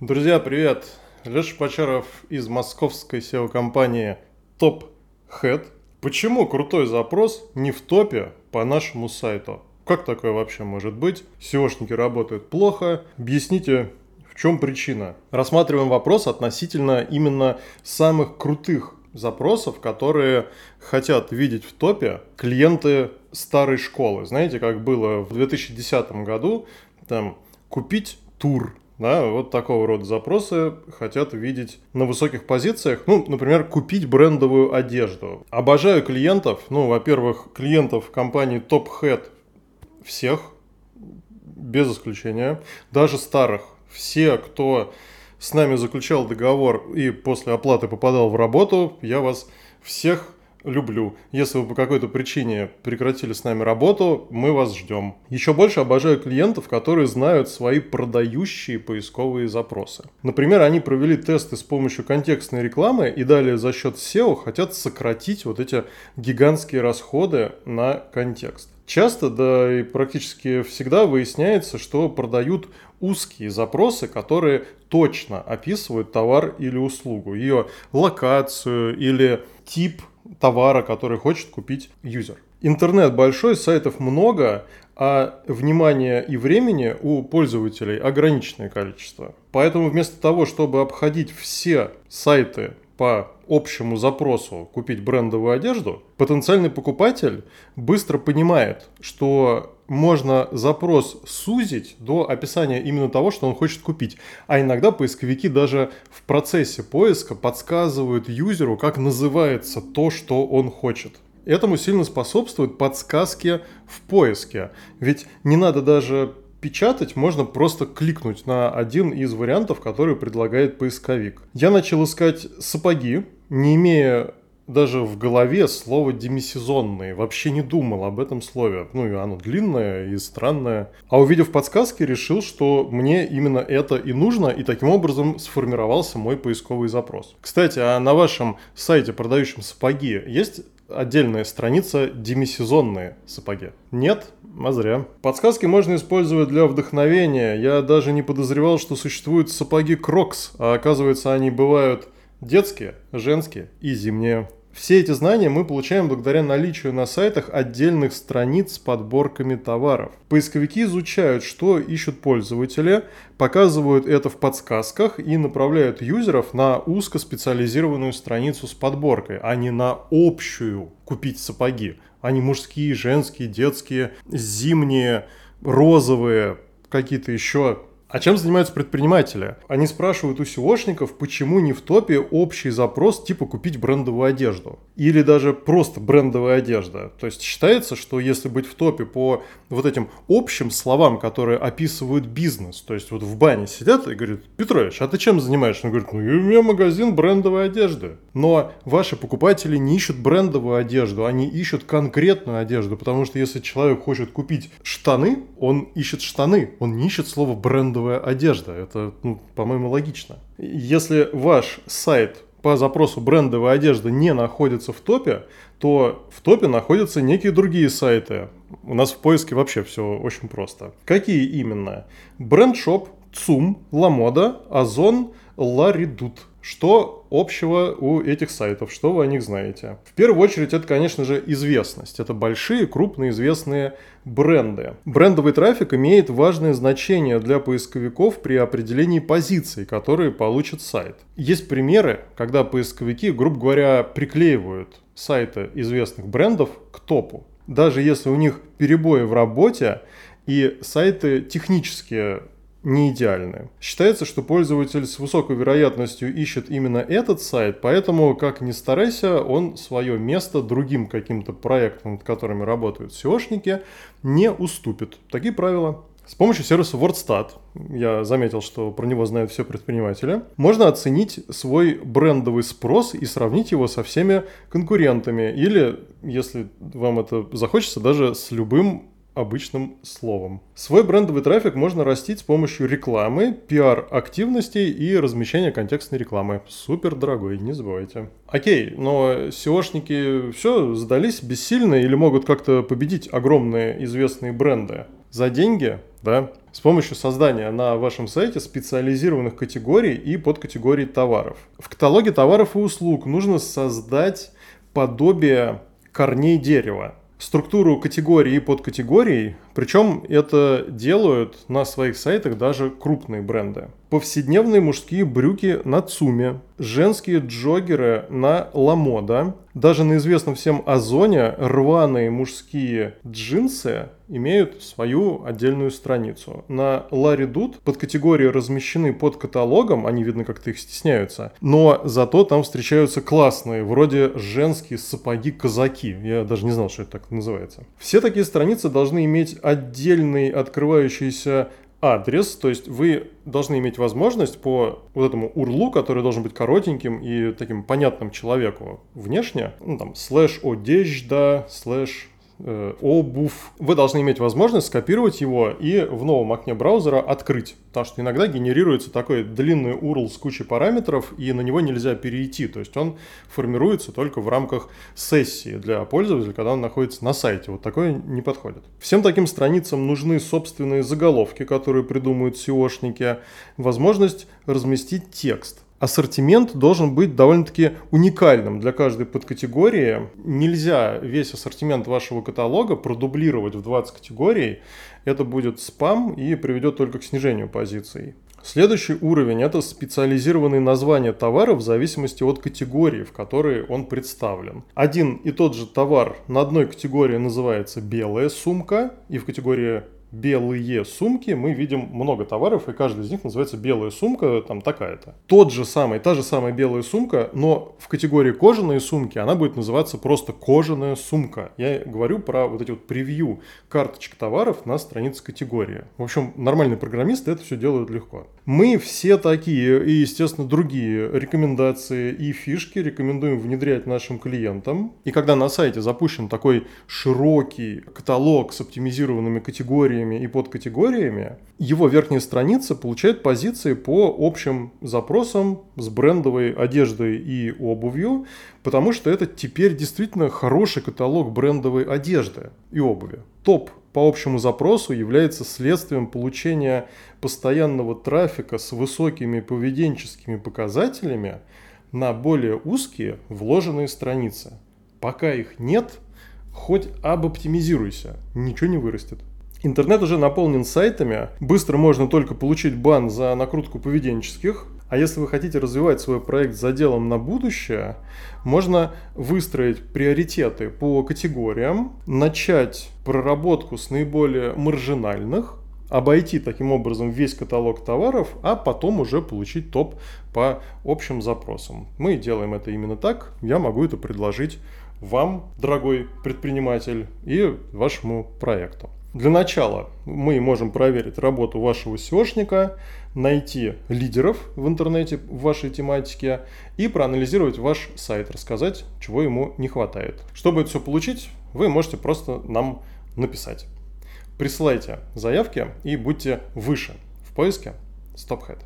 Друзья, привет! Леша Почаров из московской SEO-компании Top Head. Почему крутой запрос не в топе по нашему сайту? Как такое вообще может быть? SEOшники работают плохо. Объясните, в чем причина? Рассматриваем вопрос относительно именно самых крутых запросов, которые хотят видеть в топе клиенты старой школы. Знаете, как было в 2010 году, там, купить тур, да, вот такого рода запросы хотят видеть на высоких позициях. Ну, например, купить брендовую одежду. Обожаю клиентов. Ну, во-первых, клиентов компании Top Head всех, без исключения, даже старых. Все, кто с нами заключал договор и после оплаты попадал в работу, я вас всех люблю. Если вы по какой-то причине прекратили с нами работу, мы вас ждем. Еще больше обожаю клиентов, которые знают свои продающие поисковые запросы. Например, они провели тесты с помощью контекстной рекламы и далее за счет SEO хотят сократить вот эти гигантские расходы на контекст. Часто, да и практически всегда выясняется, что продают узкие запросы, которые точно описывают товар или услугу, ее локацию или тип товара, который хочет купить юзер. Интернет большой, сайтов много, а внимания и времени у пользователей ограниченное количество. Поэтому вместо того, чтобы обходить все сайты по общему запросу купить брендовую одежду, потенциальный покупатель быстро понимает, что можно запрос сузить до описания именно того, что он хочет купить. А иногда поисковики даже в процессе поиска подсказывают юзеру, как называется то, что он хочет. Этому сильно способствуют подсказки в поиске. Ведь не надо даже печатать, можно просто кликнуть на один из вариантов, который предлагает поисковик. Я начал искать сапоги, не имея даже в голове слово демисезонные. Вообще не думал об этом слове. Ну, и оно длинное и странное. А увидев подсказки, решил, что мне именно это и нужно, и таким образом сформировался мой поисковый запрос. Кстати, а на вашем сайте, продающем сапоги, есть отдельная страница демисезонные сапоги? Нет? А зря. Подсказки можно использовать для вдохновения. Я даже не подозревал, что существуют сапоги Crocs, а оказывается они бывают детские, женские и зимние. Все эти знания мы получаем благодаря наличию на сайтах отдельных страниц с подборками товаров. Поисковики изучают, что ищут пользователи, показывают это в подсказках и направляют юзеров на узкоспециализированную страницу с подборкой, а не на общую «купить сапоги». Они мужские, женские, детские, зимние, розовые, какие-то еще а чем занимаются предприниматели? Они спрашивают у SEOшников, почему не в топе общий запрос типа купить брендовую одежду. Или даже просто брендовая одежда. То есть считается, что если быть в топе по вот этим общим словам, которые описывают бизнес, то есть вот в бане сидят и говорят, Петрович, а ты чем занимаешься? Он говорит, ну у меня магазин брендовой одежды. Но ваши покупатели не ищут брендовую одежду, они ищут конкретную одежду, потому что если человек хочет купить штаны, он ищет штаны, он не ищет слово бренд брендовая одежда. Это, ну, по-моему, логично. Если ваш сайт по запросу брендовая одежда не находится в топе, то в топе находятся некие другие сайты. У нас в поиске вообще все очень просто. Какие именно? Брендшоп, ЦУМ, Ламода, Озон, Ларидут. Что общего у этих сайтов? Что вы о них знаете? В первую очередь, это, конечно же, известность. Это большие, крупные, известные бренды. Брендовый трафик имеет важное значение для поисковиков при определении позиций, которые получит сайт. Есть примеры, когда поисковики, грубо говоря, приклеивают сайты известных брендов к топу. Даже если у них перебои в работе и сайты технически не идеальны. Считается, что пользователь с высокой вероятностью ищет именно этот сайт, поэтому, как ни старайся, он свое место другим каким-то проектам, над которыми работают SEOшники, не уступит. Такие правила. С помощью сервиса WordStat, я заметил, что про него знают все предприниматели, можно оценить свой брендовый спрос и сравнить его со всеми конкурентами. Или, если вам это захочется, даже с любым обычным словом. Свой брендовый трафик можно растить с помощью рекламы, пиар-активностей и размещения контекстной рекламы. Супер дорогой, не забывайте. Окей, но SEOшники все, сдались бессильны или могут как-то победить огромные известные бренды? за деньги, да, с помощью создания на вашем сайте специализированных категорий и подкатегорий товаров. В каталоге товаров и услуг нужно создать подобие корней дерева структуру категорий и подкатегорий, причем это делают на своих сайтах даже крупные бренды. Повседневные мужские брюки на Цуме, женские джогеры на Ламода, даже на известном всем Озоне рваные мужские джинсы имеют свою отдельную страницу. На Ларидут под категории размещены под каталогом, они, видно, как-то их стесняются, но зато там встречаются классные, вроде женские сапоги-казаки. Я даже не знал, что это так называется. Все такие страницы должны иметь отдельный открывающийся адрес, то есть вы должны иметь возможность по вот этому урлу, который должен быть коротеньким и таким понятным человеку внешне, ну там слэш одежда, слэш обувь. Вы должны иметь возможность скопировать его и в новом окне браузера открыть. Потому что иногда генерируется такой длинный URL с кучей параметров, и на него нельзя перейти. То есть он формируется только в рамках сессии для пользователя, когда он находится на сайте. Вот такое не подходит. Всем таким страницам нужны собственные заголовки, которые придумают SEOшники, возможность разместить текст ассортимент должен быть довольно-таки уникальным для каждой подкатегории. Нельзя весь ассортимент вашего каталога продублировать в 20 категорий. Это будет спам и приведет только к снижению позиций. Следующий уровень – это специализированные названия товара в зависимости от категории, в которой он представлен. Один и тот же товар на одной категории называется белая сумка, и в категории белые сумки, мы видим много товаров, и каждый из них называется белая сумка, там такая-то. Тот же самый, та же самая белая сумка, но в категории кожаные сумки она будет называться просто кожаная сумка. Я говорю про вот эти вот превью карточек товаров на странице категории. В общем, нормальные программисты это все делают легко. Мы все такие и, естественно, другие рекомендации и фишки рекомендуем внедрять нашим клиентам. И когда на сайте запущен такой широкий каталог с оптимизированными категориями, категориями и подкатегориями, его верхняя страница получает позиции по общим запросам с брендовой одеждой и обувью, потому что это теперь действительно хороший каталог брендовой одежды и обуви. Топ по общему запросу является следствием получения постоянного трафика с высокими поведенческими показателями на более узкие вложенные страницы. Пока их нет, хоть обоптимизируйся, ничего не вырастет. Интернет уже наполнен сайтами. Быстро можно только получить бан за накрутку поведенческих. А если вы хотите развивать свой проект за делом на будущее, можно выстроить приоритеты по категориям, начать проработку с наиболее маржинальных, обойти таким образом весь каталог товаров, а потом уже получить топ по общим запросам. Мы делаем это именно так. Я могу это предложить вам, дорогой предприниматель, и вашему проекту. Для начала мы можем проверить работу вашего SEOшника, найти лидеров в интернете в вашей тематике и проанализировать ваш сайт, рассказать, чего ему не хватает. Чтобы это все получить, вы можете просто нам написать. Присылайте заявки и будьте выше в поиске StopHead.